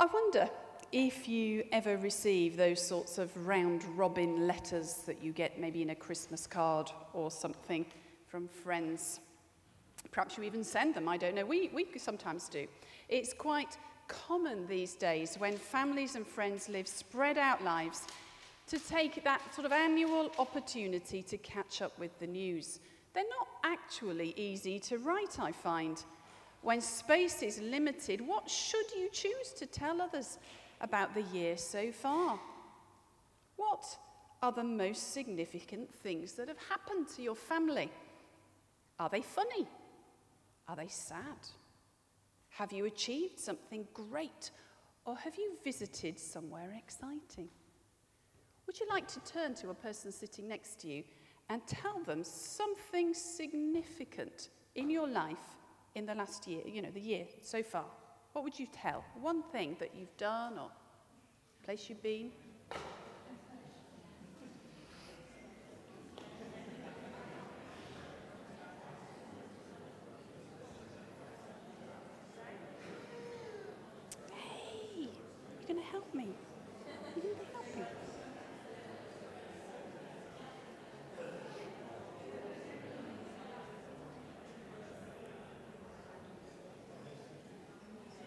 I wonder if you ever receive those sorts of round robin letters that you get maybe in a Christmas card or something from friends. Perhaps you even send them, I don't know. We, we sometimes do. It's quite common these days when families and friends live spread out lives to take that sort of annual opportunity to catch up with the news. They're not actually easy to write, I find. When space is limited, what should you choose to tell others about the year so far? What are the most significant things that have happened to your family? Are they funny? Are they sad? Have you achieved something great? Or have you visited somewhere exciting? Would you like to turn to a person sitting next to you and tell them something significant in your life in the last year, you know, the year so far? What would you tell? One thing that you've done or place you've been? Hey, you're going to help me. You're going to be helping.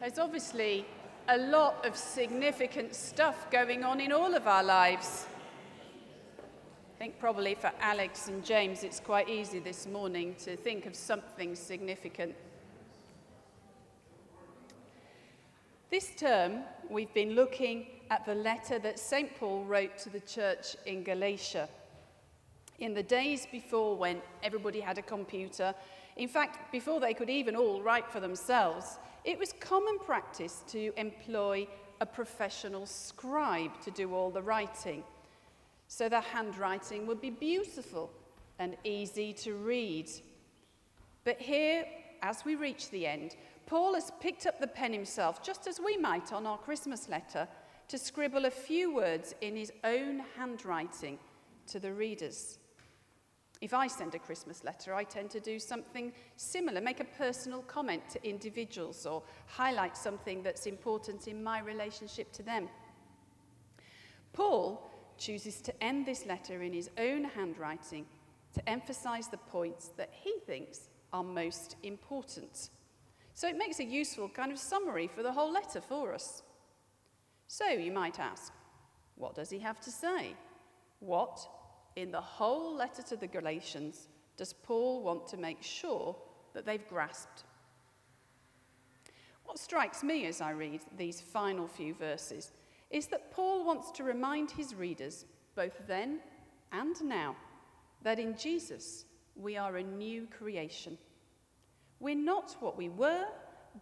There's obviously a lot of significant stuff going on in all of our lives. I think probably for Alex and James, it's quite easy this morning to think of something significant. This term, we've been looking at the letter that St. Paul wrote to the church in Galatia. In the days before when everybody had a computer, in fact, before they could even all write for themselves, it was common practice to employ a professional scribe to do all the writing. So the handwriting would be beautiful and easy to read. But here, as we reach the end, Paul has picked up the pen himself, just as we might on our Christmas letter, to scribble a few words in his own handwriting to the readers. If I send a Christmas letter, I tend to do something similar, make a personal comment to individuals or highlight something that's important in my relationship to them. Paul chooses to end this letter in his own handwriting to emphasize the points that he thinks are most important. So it makes a useful kind of summary for the whole letter for us. So you might ask, what does he have to say? What in the whole letter to the Galatians does Paul want to make sure that they've grasped? What strikes me as I read these final few verses is that Paul wants to remind his readers, both then and now, that in Jesus we are a new creation. We're not what we were,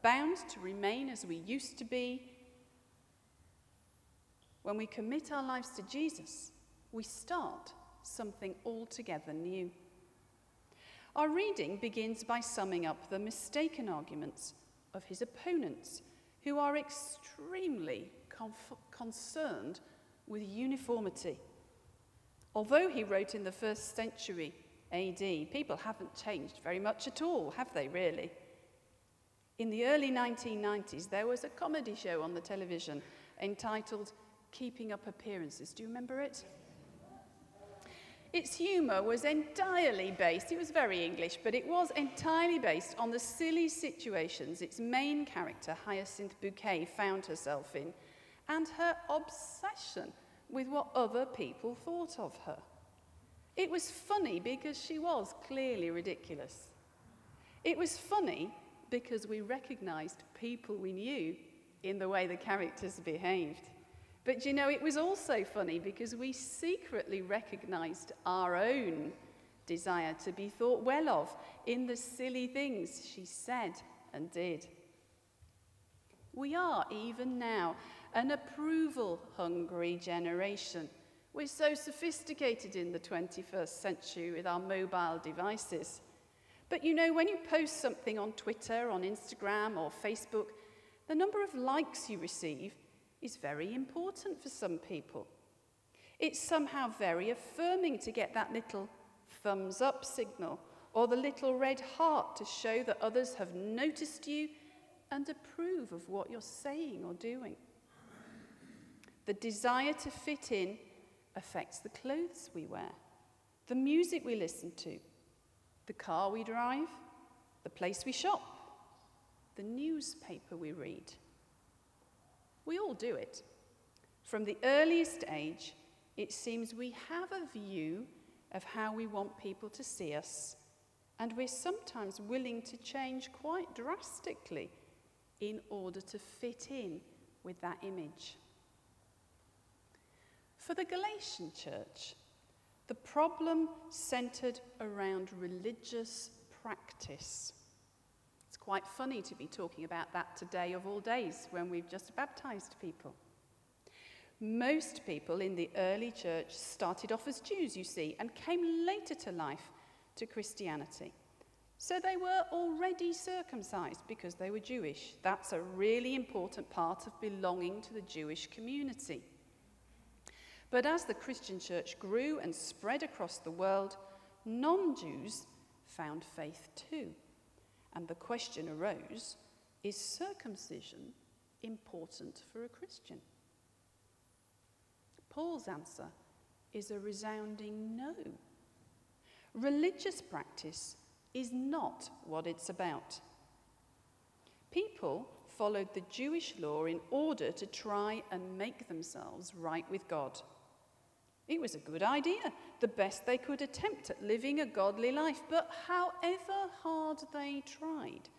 bound to remain as we used to be. When we commit our lives to Jesus, we start something altogether new. Our reading begins by summing up the mistaken arguments of his opponents, who are extremely concerned with uniformity. Although he wrote in the first century AD, people haven't changed very much at all, have they really? In the early 1990s, there was a comedy show on the television entitled Keeping Up Appearances. Do you remember it? Its humour was entirely based, it was very English, but it was entirely based on the silly situations its main character, Hyacinth Bouquet, found herself in, and her obsession with what other people thought of her. It was funny because she was clearly ridiculous. It was funny because we recognised people we knew in the way the characters behaved. But you know, it was also funny because we secretly recognized our own desire to be thought well of in the silly things she said and did. We are, even now, an approval hungry generation. We're so sophisticated in the 21st century with our mobile devices. But you know, when you post something on Twitter, on Instagram, or Facebook, the number of likes you receive is very important for some people. It's somehow very affirming to get that little thumbs up signal or the little red heart to show that others have noticed you and approve of what you're saying or doing. The desire to fit in affects the clothes we wear, the music we listen to, the car we drive, the place we shop, the newspaper we read. We all do it. From the earliest age, it seems we have a view of how we want people to see us, and we're sometimes willing to change quite drastically in order to fit in with that image. For the Galatian church, the problem centered around religious practice. Quite funny to be talking about that today of all days when we've just baptized people. Most people in the early church started off as Jews, you see, and came later to life to Christianity. So they were already circumcised because they were Jewish. That's a really important part of belonging to the Jewish community. But as the Christian church grew and spread across the world, non Jews found faith too. And the question arose is circumcision important for a Christian? Paul's answer is a resounding no. Religious practice is not what it's about. People followed the Jewish law in order to try and make themselves right with God. It was a good idea, the best they could attempt at living a godly life, but however hard they tried,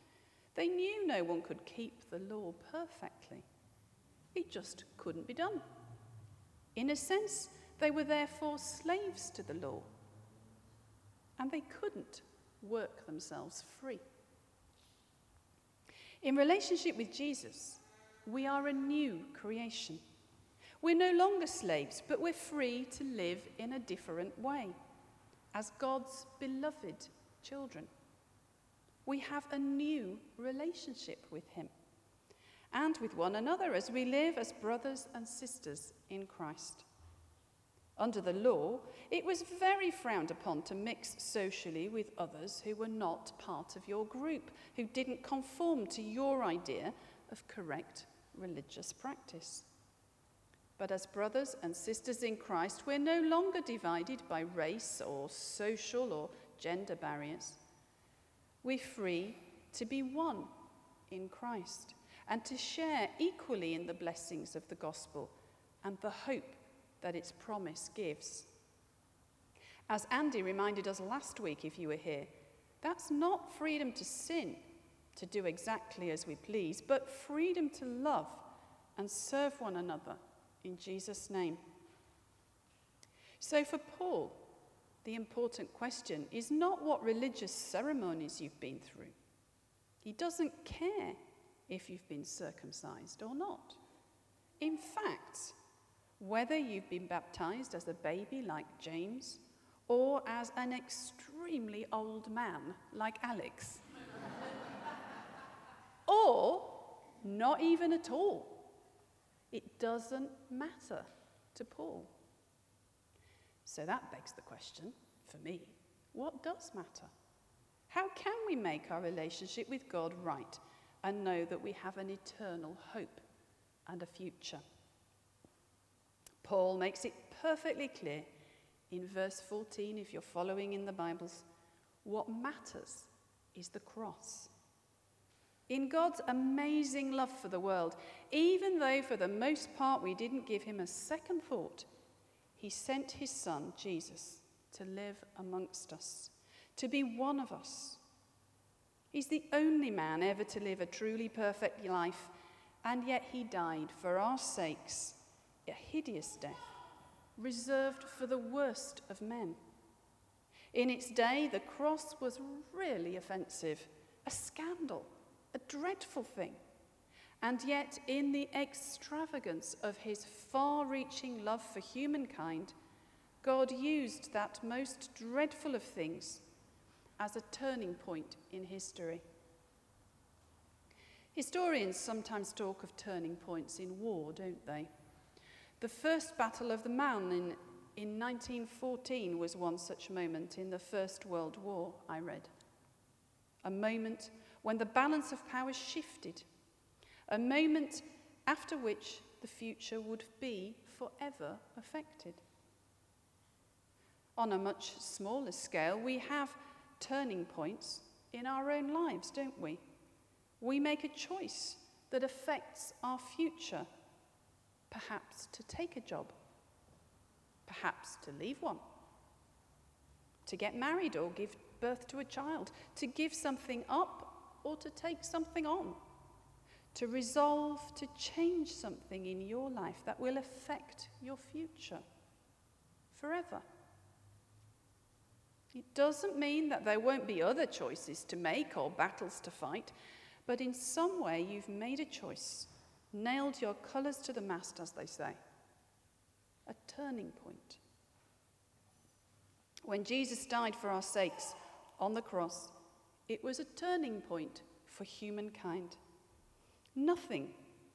they knew no one could keep the law perfectly. It just couldn't be done. In a sense, they were therefore slaves to the law, and they couldn't work themselves free. In relationship with Jesus, we are a new creation. We're no longer slaves, but we're free to live in a different way as God's beloved children. We have a new relationship with Him and with one another as we live as brothers and sisters in Christ. Under the law, it was very frowned upon to mix socially with others who were not part of your group, who didn't conform to your idea of correct religious practice. But as brothers and sisters in Christ, we're no longer divided by race or social or gender barriers. We're free to be one in Christ and to share equally in the blessings of the gospel and the hope that its promise gives. As Andy reminded us last week, if you were here, that's not freedom to sin, to do exactly as we please, but freedom to love and serve one another in Jesus' name. So, for Paul, the important question is not what religious ceremonies you've been through. He doesn't care if you've been circumcised or not. In fact, whether you've been baptized as a baby like James or as an extremely old man like Alex, or not even at all it doesn't matter to Paul. So that begs the question for me what does matter? How can we make our relationship with God right and know that we have an eternal hope and a future? Paul makes it perfectly clear in verse 14, if you're following in the Bibles, what matters is the cross. In God's amazing love for the world, even though for the most part we didn't give him a second thought, he sent his son, Jesus, to live amongst us, to be one of us. He's the only man ever to live a truly perfect life, and yet he died for our sakes, a hideous death, reserved for the worst of men. In its day, the cross was really offensive, a scandal a dreadful thing. And yet, in the extravagance of his far reaching love for humankind, God used that most dreadful of things as a turning point in history. Historians sometimes talk of turning points in war, don't they? The first Battle of the Marne in, in 1914 was one such moment in the First World War, I read. A moment when the balance of power shifted, a moment after which the future would be forever affected. On a much smaller scale, we have turning points in our own lives, don't we? We make a choice that affects our future. Perhaps to take a job, perhaps to leave one, to get married or give birth to a child, to give something up or to take something on, to resolve to change something in your life that will affect your future forever. It doesn't mean that there won't be other choices to make or battles to fight, but in some way you've made a choice, nailed your colours to the mast, as they say. A turning point. When Jesus died for our sakes on the cross, it was a turning point for humankind. Nothing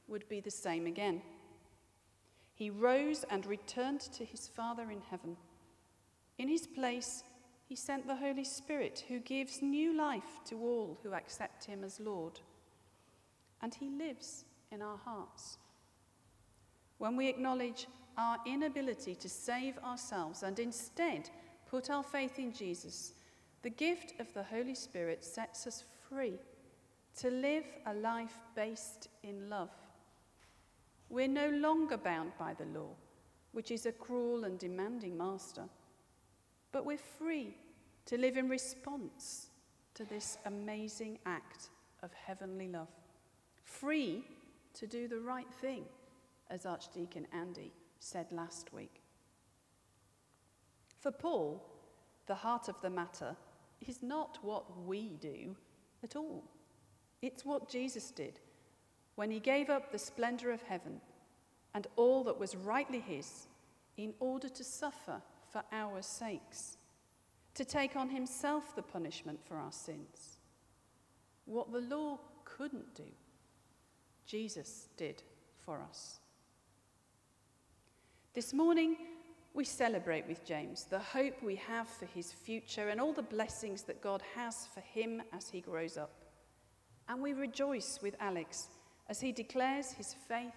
would be the same again. He rose and returned to his Father in heaven. In his place, he sent the Holy Spirit, who gives new life to all who accept him as Lord. And he lives in our hearts. When we acknowledge our inability to save ourselves and instead put our faith in Jesus, the gift of the Holy Spirit sets us free to live a life based in love. We're no longer bound by the law, which is a cruel and demanding master but we're free to live in response to this amazing act of heavenly love. Free to do the right thing, as Archdeacon Andy said last week. For Paul, the heart of the matter is not what we do at all. It's what Jesus did when he gave up the splendor of heaven and all that was rightly his in order to suffer for our sakes, to take on himself the punishment for our sins. What the law couldn't do, Jesus did for us. This morning, we celebrate with James the hope we have for his future and all the blessings that God has for him as he grows up. And we rejoice with Alex as he declares his faith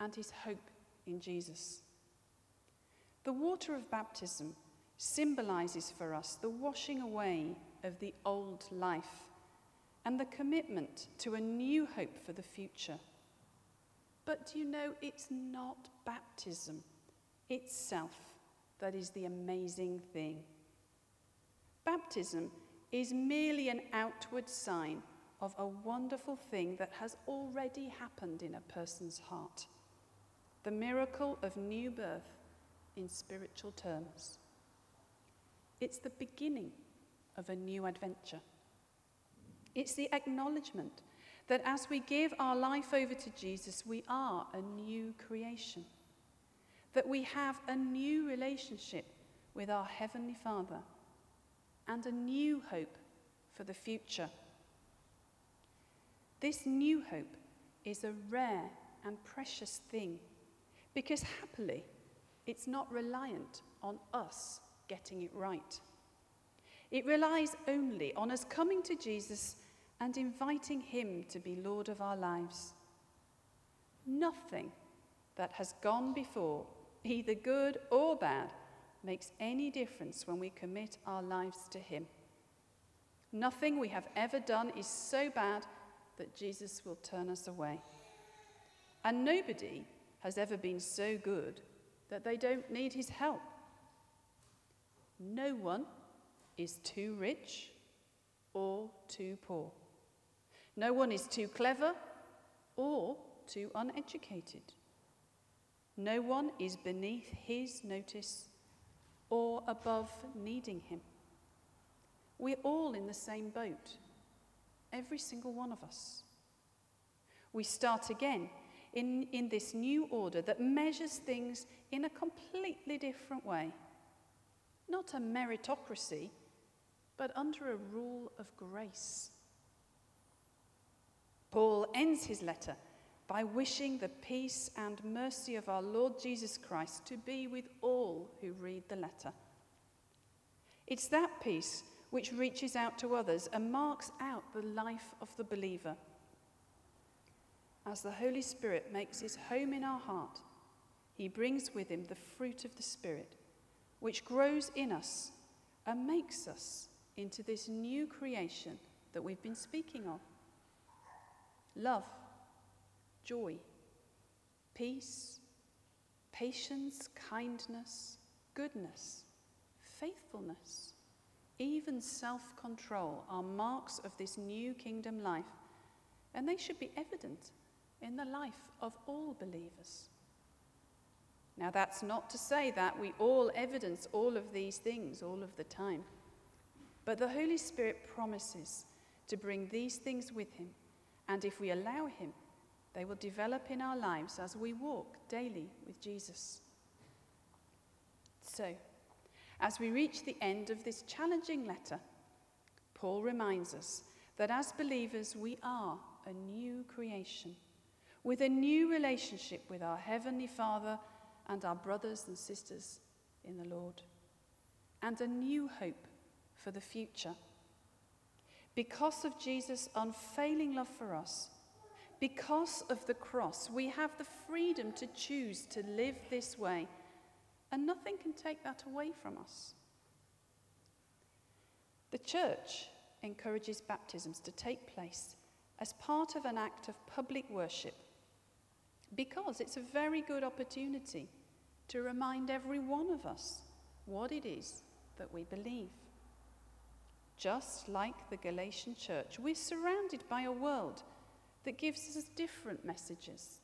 and his hope in Jesus. The water of baptism symbolizes for us the washing away of the old life and the commitment to a new hope for the future. But do you know, it's not baptism itself that is the amazing thing. Baptism is merely an outward sign of a wonderful thing that has already happened in a person's heart the miracle of new birth in spiritual terms. It's the beginning of a new adventure. It's the acknowledgement that as we give our life over to Jesus, we are a new creation, that we have a new relationship with our Heavenly Father, and a new hope for the future. This new hope is a rare and precious thing because happily, it's not reliant on us getting it right. It relies only on us coming to Jesus and inviting Him to be Lord of our lives. Nothing that has gone before, either good or bad, makes any difference when we commit our lives to Him. Nothing we have ever done is so bad that Jesus will turn us away. And nobody has ever been so good that they don't need his help. No one is too rich or too poor. No one is too clever or too uneducated. No one is beneath his notice or above needing him. We're all in the same boat, every single one of us. We start again in, in this new order that measures things in a completely different way. Not a meritocracy, but under a rule of grace. Paul ends his letter by wishing the peace and mercy of our Lord Jesus Christ to be with all who read the letter. It's that peace which reaches out to others and marks out the life of the believer. as the Holy Spirit makes his home in our heart, he brings with him the fruit of the Spirit, which grows in us and makes us into this new creation that we've been speaking of love, joy, peace, patience, kindness, goodness, faithfulness, even self control are marks of this new kingdom life, and they should be evident in the life of all believers. Now, that's not to say that we all evidence all of these things all of the time, but the Holy Spirit promises to bring these things with Him, and if we allow Him, they will develop in our lives as we walk daily with Jesus. So, as we reach the end of this challenging letter, Paul reminds us that as believers we are a new creation with a new relationship with our Heavenly Father and our brothers and sisters in the Lord, and a new hope for the future. Because of Jesus' unfailing love for us, because of the cross, we have the freedom to choose to live this way, and nothing can take that away from us. The church encourages baptisms to take place as part of an act of public worship because it's a very good opportunity to remind every one of us what it is that we believe. Just like the Galatian church, we're surrounded by a world that gives us different messages.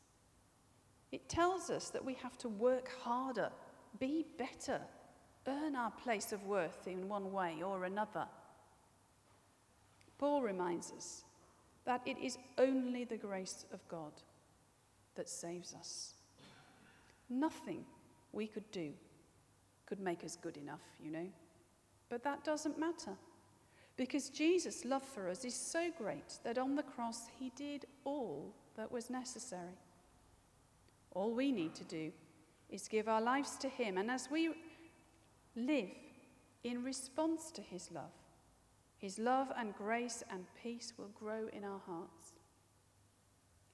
It tells us that we have to work harder, be better, earn our place of worth in one way or another. Paul reminds us that it is only the grace of God that saves us. Nothing we could do could make us good enough, you know. But that doesn't matter because Jesus' love for us is so great that on the cross he did all that was necessary. All we need to do is give our lives to him, and as we live in response to his love, his love and grace and peace will grow in our hearts.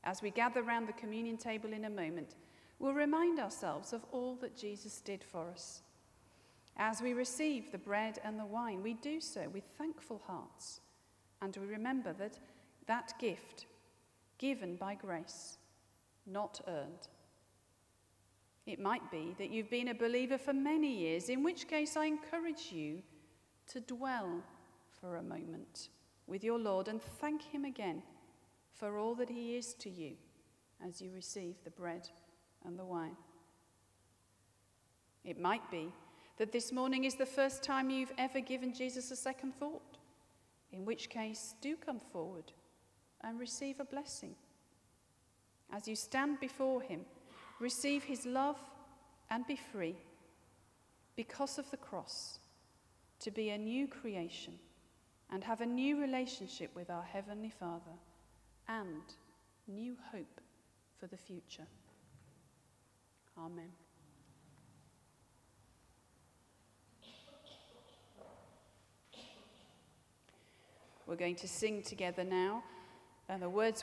As we gather round the communion table in a moment, we'll remind ourselves of all that Jesus did for us. As we receive the bread and the wine, we do so with thankful hearts, and we remember that that gift, given by grace, not earned. It might be that you've been a believer for many years, in which case I encourage you to dwell for a moment with your Lord and thank Him again for all that he is to you as you receive the bread and the wine. It might be that this morning is the first time you've ever given Jesus a second thought, in which case, do come forward and receive a blessing. As you stand before him, receive his love and be free because of the cross to be a new creation and have a new relationship with our Heavenly Father and new hope for the future. Amen. We're going to sing together now, and the words